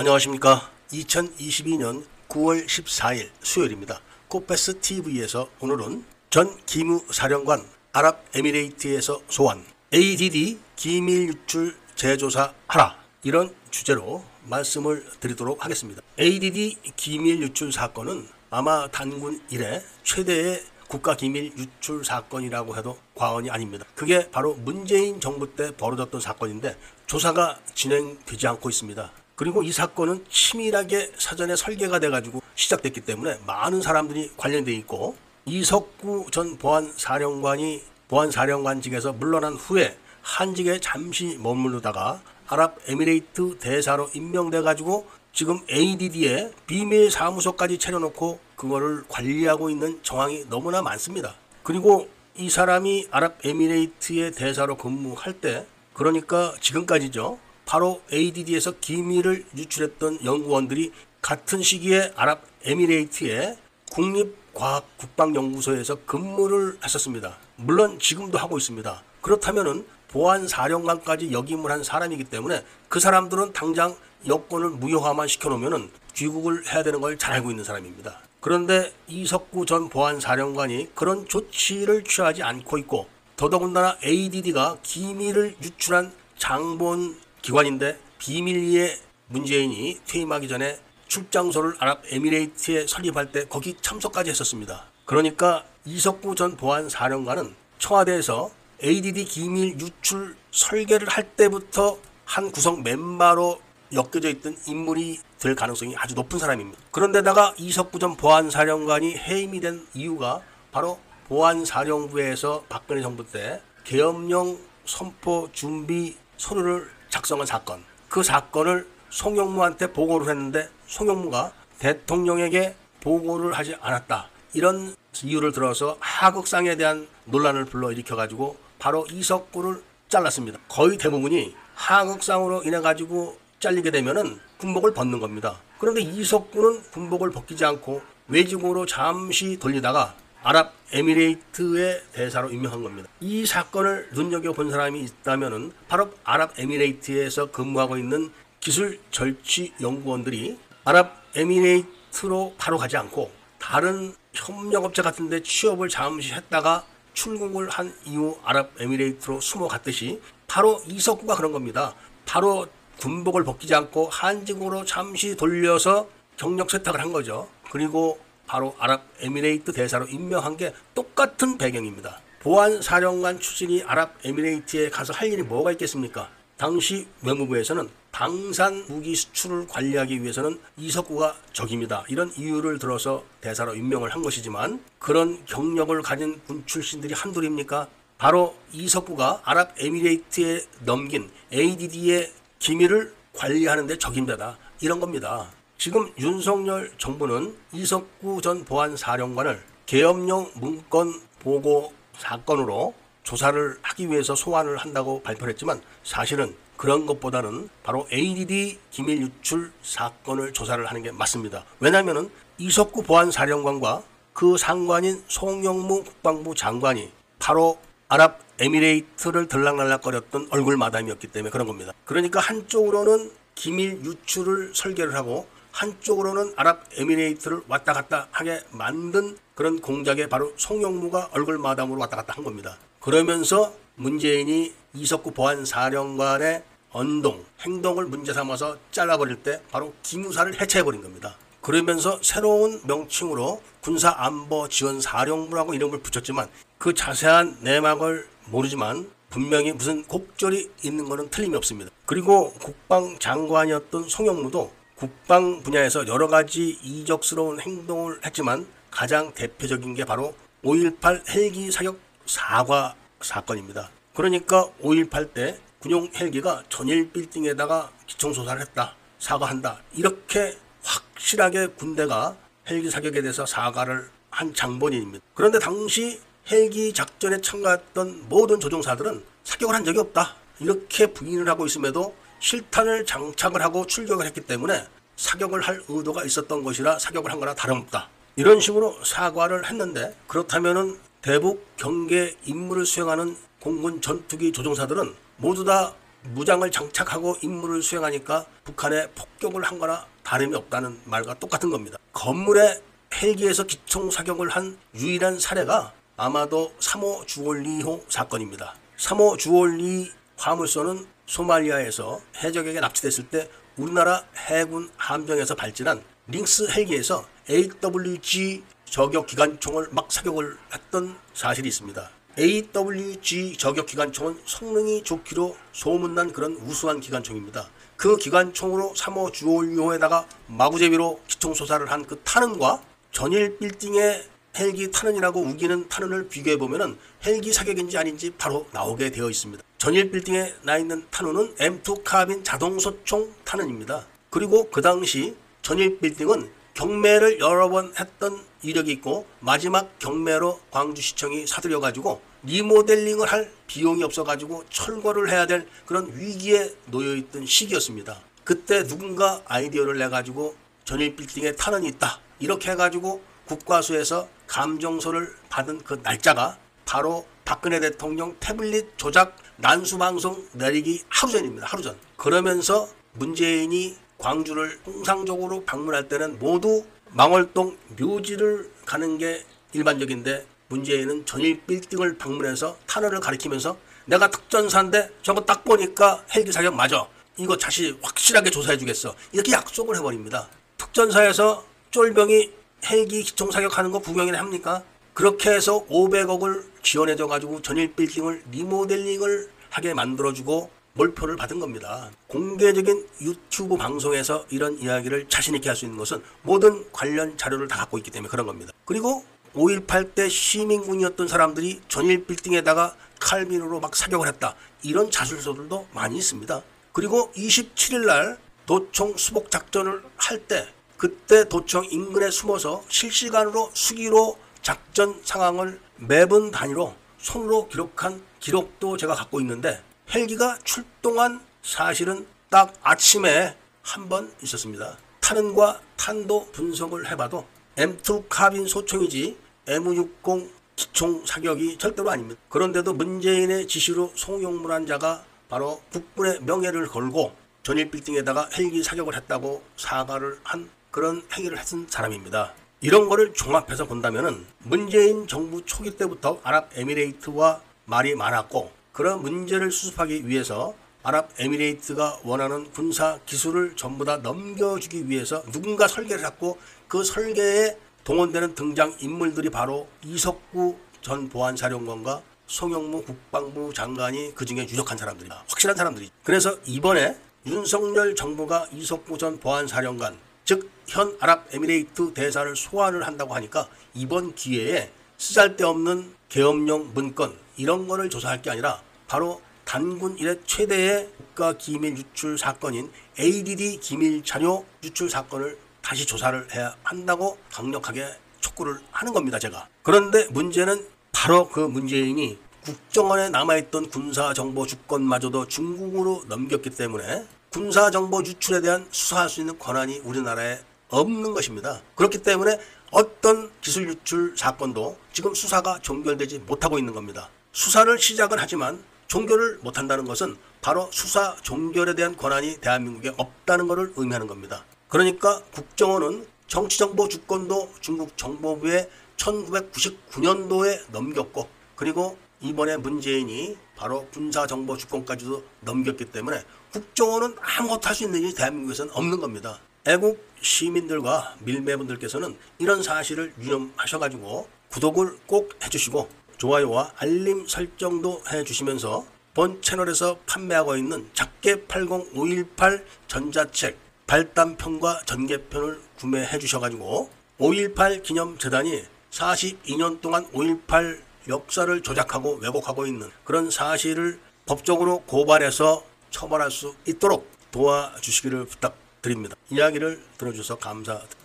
안녕하십니까. 2022년 9월 14일 수요일입니다. 코페스 TV에서 오늘은 전 기무 사령관 아랍에미레이트에서 소환 ADD 기밀 유출 재조사 하라 이런 주제로 말씀을 드리도록 하겠습니다. ADD 기밀 유출 사건은 아마 단군 이래 최대의 국가 기밀 유출 사건이라고 해도 과언이 아닙니다. 그게 바로 문재인 정부 때 벌어졌던 사건인데 조사가 진행되지 않고 있습니다. 그리고 이 사건은 치밀하게 사전에 설계가 돼가지고 시작됐기 때문에 많은 사람들이 관련돼 있고 이석구 전 보안사령관이 보안사령관직에서 물러난 후에 한직에 잠시 머무르다가 아랍에미레이트 대사로 임명돼가지고 지금 ADD에 비밀 사무소까지 차려놓고 그거를 관리하고 있는 정황이 너무나 많습니다. 그리고 이 사람이 아랍에미레이트의 대사로 근무할 때 그러니까 지금까지죠. 바로 ADD에서 기밀을 유출했던 연구원들이 같은 시기에 아랍에미레이트의 국립과학국방연구소에서 근무를 했었습니다. 물론 지금도 하고 있습니다. 그렇다면은 보안사령관까지 역임을 한 사람이기 때문에 그 사람들은 당장 여권을 무효화만 시켜놓으면 귀국을 해야 되는 걸 잘 알고 있는 사람입니다. 그런데 이석구 전 보안사령관이 그런 조치를 취하지 않고 있고 더더군다나 ADD가 기밀을 유출한 장본 기관인데 비밀리에 문재인이 퇴임하기 전에 출장소를 아랍에미레이트에 설립할 때 거기 참석까지 했었습니다. 그러니까 이석구 전 보안사령관은 청와대에서 ADD 기밀 유출 설계를 할 때부터 한 구성 멤버로 엮여져 있던 인물이 될 가능성이 아주 높은 사람입니다. 그런데다가 이석구 전 보안사령관이 해임이 된 이유가 바로 보안사령부에서 박근혜 정부 때 계엄령 선포 준비 서류를 작성한 사건. 그 사건을 송영무한테 보고를 했는데 송영무가 대통령에게 보고를 하지 않았다. 이런 이유를 들어서 하극상에 대한 논란을 불러일으켜 가지고 바로 이석구를 잘랐습니다. 거의 대부분이 하극상으로 인해 가지고 잘리게 되면은 군복을 벗는 겁니다. 그런데 이석구는 군복을 벗기지 않고 외직으로 잠시 돌리다가 아랍에미레이트의 대사로 임명한 겁니다. 이 사건을 눈여겨본 사람이 있다면 바로 아랍에미레이트에서 근무하고 있는 기술 절취 연구원들이 아랍에미레이트로 바로 가지 않고 다른 협력업체 같은데 취업을 잠시 했다가 출국을 한 이후 아랍에미레이트로 숨어 갔듯이 바로 이석구가 그런 겁니다. 바로 군복을 벗기지 않고 한직으로 잠시 돌려서 경력 세탁을 한 거죠. 그리고 바로 아랍에미레이트 대사로 임명한 게 똑같은 배경입니다. 보안사령관 출신이 아랍에미레이트에 가서 할 일이 뭐가 있겠습니까? 당시 외무부에서는 방산 무기 수출을 관리하기 위해서는 이석구가 적입니다. 이런 이유를 들어서 대사로 임명을 한 것이지만 그런 경력을 가진 군 출신들이 한둘입니까? 바로 이석구가 아랍에미레이트에 넘긴 ADD의 기밀을 관리하는 데 적임자다. 이런 겁니다. 지금 윤석열 정부는 이석구 전 보안사령관을 계엄령 문건 보고 사건으로 조사를 하기 위해서 소환을 한다고 발표를 했지만 사실은 그런 것보다는 바로 ADD 기밀 유출 사건을 조사를 하는 게 맞습니다. 왜냐하면 이석구 보안사령관과 그 상관인 송영무 국방부 장관이 바로 아랍에미레이트를 들락날락거렸던 얼굴 마담이었기 때문에 그런 겁니다. 그러니까 한쪽으로는 기밀 유출을 설계를 하고 한쪽으로는 아랍에미레이트를 왔다 갔다 하게 만든 그런 공작에 바로 송영무가 얼굴 마담으로 왔다 갔다 한 겁니다. 그러면서 문재인이 이석구 보안사령관의 언동, 행동을 문제 삼아서 잘라버릴 때 바로 기무사를 해체해버린 겁니다. 그러면서 새로운 명칭으로 군사안보지원사령부라고 이름을 붙였지만 그 자세한 내막을 모르지만 분명히 무슨 곡절이 있는 것은 틀림이 없습니다. 그리고 국방장관이었던 송영무도 국방 분야에서 여러 가지 이적스러운 행동을 했지만 가장 대표적인 게 바로 5.18 헬기 사격 사과 사건입니다. 그러니까 5.18 때 군용 헬기가 전일 빌딩에다가 기총소사를 했다. 사과한다. 이렇게 확실하게 군대가 헬기 사격에 대해서 사과를 한 장본인입니다. 그런데 당시 헬기 작전에 참가했던 모든 조종사들은 사격을 한 적이 없다. 이렇게 부인을 하고 있음에도 실탄을 장착을 하고 출격을 했기 때문에 사격을 할 의도가 있었던 것이라 사격을 한 거나 다름없다. 이런 식으로 사과를 했는데 그렇다면은 대북 경계 임무를 수행하는 공군 전투기 조종사들은 모두 다 무장을 장착하고 임무를 수행하니까 북한에 폭격을 한 거나 다름이 없다는 말과 똑같은 겁니다. 건물에 헬기에서 기총 사격을 한 유일한 사례가 아마도 3호 주올리호 사건입니다. 3호 주올리 화물선은 소말리아에서 해적에게 납치됐을 때 우리나라 해군 함정에서 발진한 링스 헬기에서 AWG 저격 기관총을 막 사격을 했던 사실이 있습니다. AWG 저격 기관총은 성능이 좋기로 소문난 그런 우수한 기관총입니다. 그 기관총으로 3호 주올리호에다가 마구제비로 기총 소사를 한 그 탄은과 전일 빌딩의 헬기 탄은이라고 우기는 탄은을 비교해 보면은 헬기 사격인지 아닌지 바로 나오게 되어 있습니다. 전일 빌딩에 나 있는 탄은은 M2 카빈 자동 소총 탄은입니다. 그리고 그 당시 전일 빌딩은 경매를 여러 번 했던 이력이 있고 마지막 경매로 광주시청이 사들여 가지고 리모델링을 할 비용이 없어 가지고 철거를 해야 될 그런 위기에 놓여 있던 시기였습니다. 그때 누군가 아이디어를 내 가지고 전일 빌딩에 탄원이 있다. 이렇게 해 가지고 국과수에서 감정서를 받은 그 날짜가 바로 박근혜 대통령 태블릿 조작 난수 방송 내리기 하루 전입니다. 하루 전. 그러면서 문재인이 광주를 통상적으로 방문할 때는 모두 망월동 묘지를 가는 게 일반적인데 문재인은 전일 빌딩을 방문해서 탄원을 가리키면서 내가 특전사인데 저거 딱 보니까 헬기 사격 맞아. 이거 다시 확실하게 조사해 주겠어. 이렇게 약속을 해버립니다. 특전사에서 쫄병이 헬기 기총 사격하는 거 구경이나 합니까? 그렇게 해서 500억을 지원해줘 가지고 전일 빌딩을 리모델링을 하게 만들어주고 몰표를 받은 겁니다. 공개적인 유튜브 방송에서 이런 이야기를 자신있게 할 수 있는 것은 모든 관련 자료를 다 갖고 있기 때문에 그런 겁니다. 그리고 5.18 때 시민군이었던 사람들이 전일 빌딩에다가 칼빈으로 막 사격을 했다. 이런 자술서들도 많이 있습니다. 그리고 27일 날 도청 수복 작전을 할 때 그때 도청 인근에 숨어서 실시간으로 수기로 작전 상황을 매분 단위로 손으로 기록한 기록도 제가 갖고 있는데 헬기가 출동한 사실은 딱 아침에 한 번 있었습니다. 탄은과 탄도 분석을 해봐도 M2 카빈 소총이지 M60 기총 사격이 절대로 아닙니다. 그런데도 문재인의 지시로 송영문한 자가 바로 국군의 명예를 걸고 전일 빌딩에다가 헬기 사격을 했다고 사과를 한 그런 행위를 했던 사람입니다. 이런 거를 종합해서 본다면은 문재인 정부 초기 때부터 아랍에미레이트와 말이 많았고 그런 문제를 수습하기 위해서 아랍에미레이트가 원하는 군사 기술을 전부 다 넘겨주기 위해서 누군가 설계를 했고 그 설계에 동원되는 등장 인물들이 바로 이석구 전 보안사령관과 송영무 국방부 장관이 그 중에 유력한 사람들이다. 확실한 사람들이. 그래서 이번에 윤석열 정부가 이석구 전 보안사령관, 즉 현 아랍에미레이트 대사를 소환을 한다고 하니까 이번 기회에 쓰잘데없는 계엄령 문건 이런 거를 조사할 게 아니라 바로 단군 이래 최대의 국가 기밀 유출 사건인 ADD 기밀 자료 유출 사건을 다시 조사를 해야 한다고 강력하게 촉구를 하는 겁니다, 제가. 그런데 문제는 바로 그 문재인이 국정원에 남아있던 군사정보 주권마저도 중국으로 넘겼기 때문에 군사정보 유출에 대한 수사할 수 있는 권한이 우리나라에 없는 것입니다. 그렇기 때문에 어떤 기술 유출 사건도 지금 수사가 종결되지 못하고 있는 겁니다. 수사를 시작을 하지만 종결을 못한다는 것은 바로 수사 종결에 대한 권한이 대한민국에 없다는 것을 의미하는 겁니다. 그러니까 국정원은 정치정보 주권도 중국 정보부에 1999년도에 넘겼고 그리고 이번에 문재인이 바로 군사정보 주권까지도 넘겼기 때문에 국정원은 아무것도 할 수 있는 일이 대한민국에서는 없는 겁니다. 애국 시민들과 밀매분들께서는 이런 사실을 유념하셔가지고 구독을 꼭 해주시고 좋아요와 알림 설정도 해주시면서 본 채널에서 판매하고 있는 작게 80518 전자책 발단편과 전개편을 구매해 주셔가지고 5.18 기념재단이 42년 동안 5.18 역사를 조작하고 왜곡하고 있는 그런 사실을 법적으로 고발해서 처벌할 수 있도록 도와주시기를 부탁드립니다. 이야기를 들어주셔서 감사드립니다.